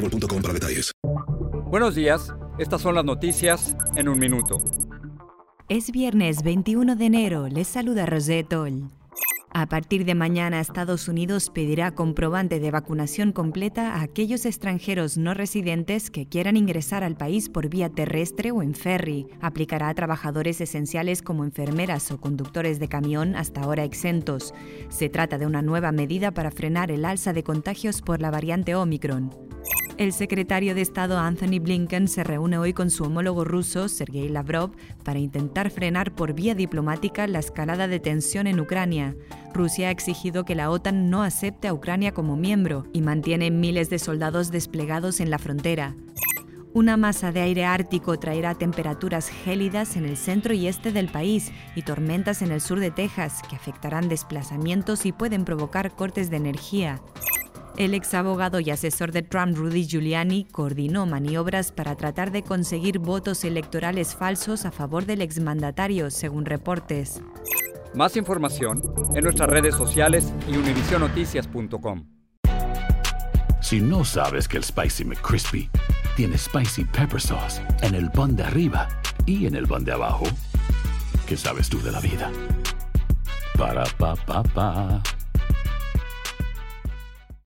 boostmobile.com para detalles. Buenos días, estas son las noticias en un minuto. Es viernes 21 de enero, les saluda Rosetol. A partir de mañana, Estados Unidos pedirá comprobante de vacunación completa a aquellos extranjeros no residentes que quieran ingresar al país por vía terrestre o en ferry. Aplicará a trabajadores esenciales como enfermeras o conductores de camión hasta ahora exentos. Se trata de una nueva medida para frenar el alza de contagios por la variante Omicron. El secretario de Estado Anthony Blinken se reúne hoy con su homólogo ruso, Sergei Lavrov, para intentar frenar por vía diplomática la escalada de tensión en Ucrania. Rusia ha exigido que la OTAN no acepte a Ucrania como miembro y mantiene miles de soldados desplegados en la frontera. Una masa de aire ártico traerá temperaturas gélidas en el centro y este del país y tormentas en el sur de Texas que afectarán desplazamientos y pueden provocar cortes de energía. El ex abogado y asesor de Trump, Rudy Giuliani, coordinó maniobras para tratar de conseguir votos electorales falsos a favor del exmandatario, según reportes. Más información en nuestras redes sociales y univisionoticias.com. Si no sabes que el Spicy McCrispy tiene Spicy Pepper Sauce en el pan de arriba y en el pan de abajo, ¿qué sabes tú de la vida? Para, pa, pa, pa.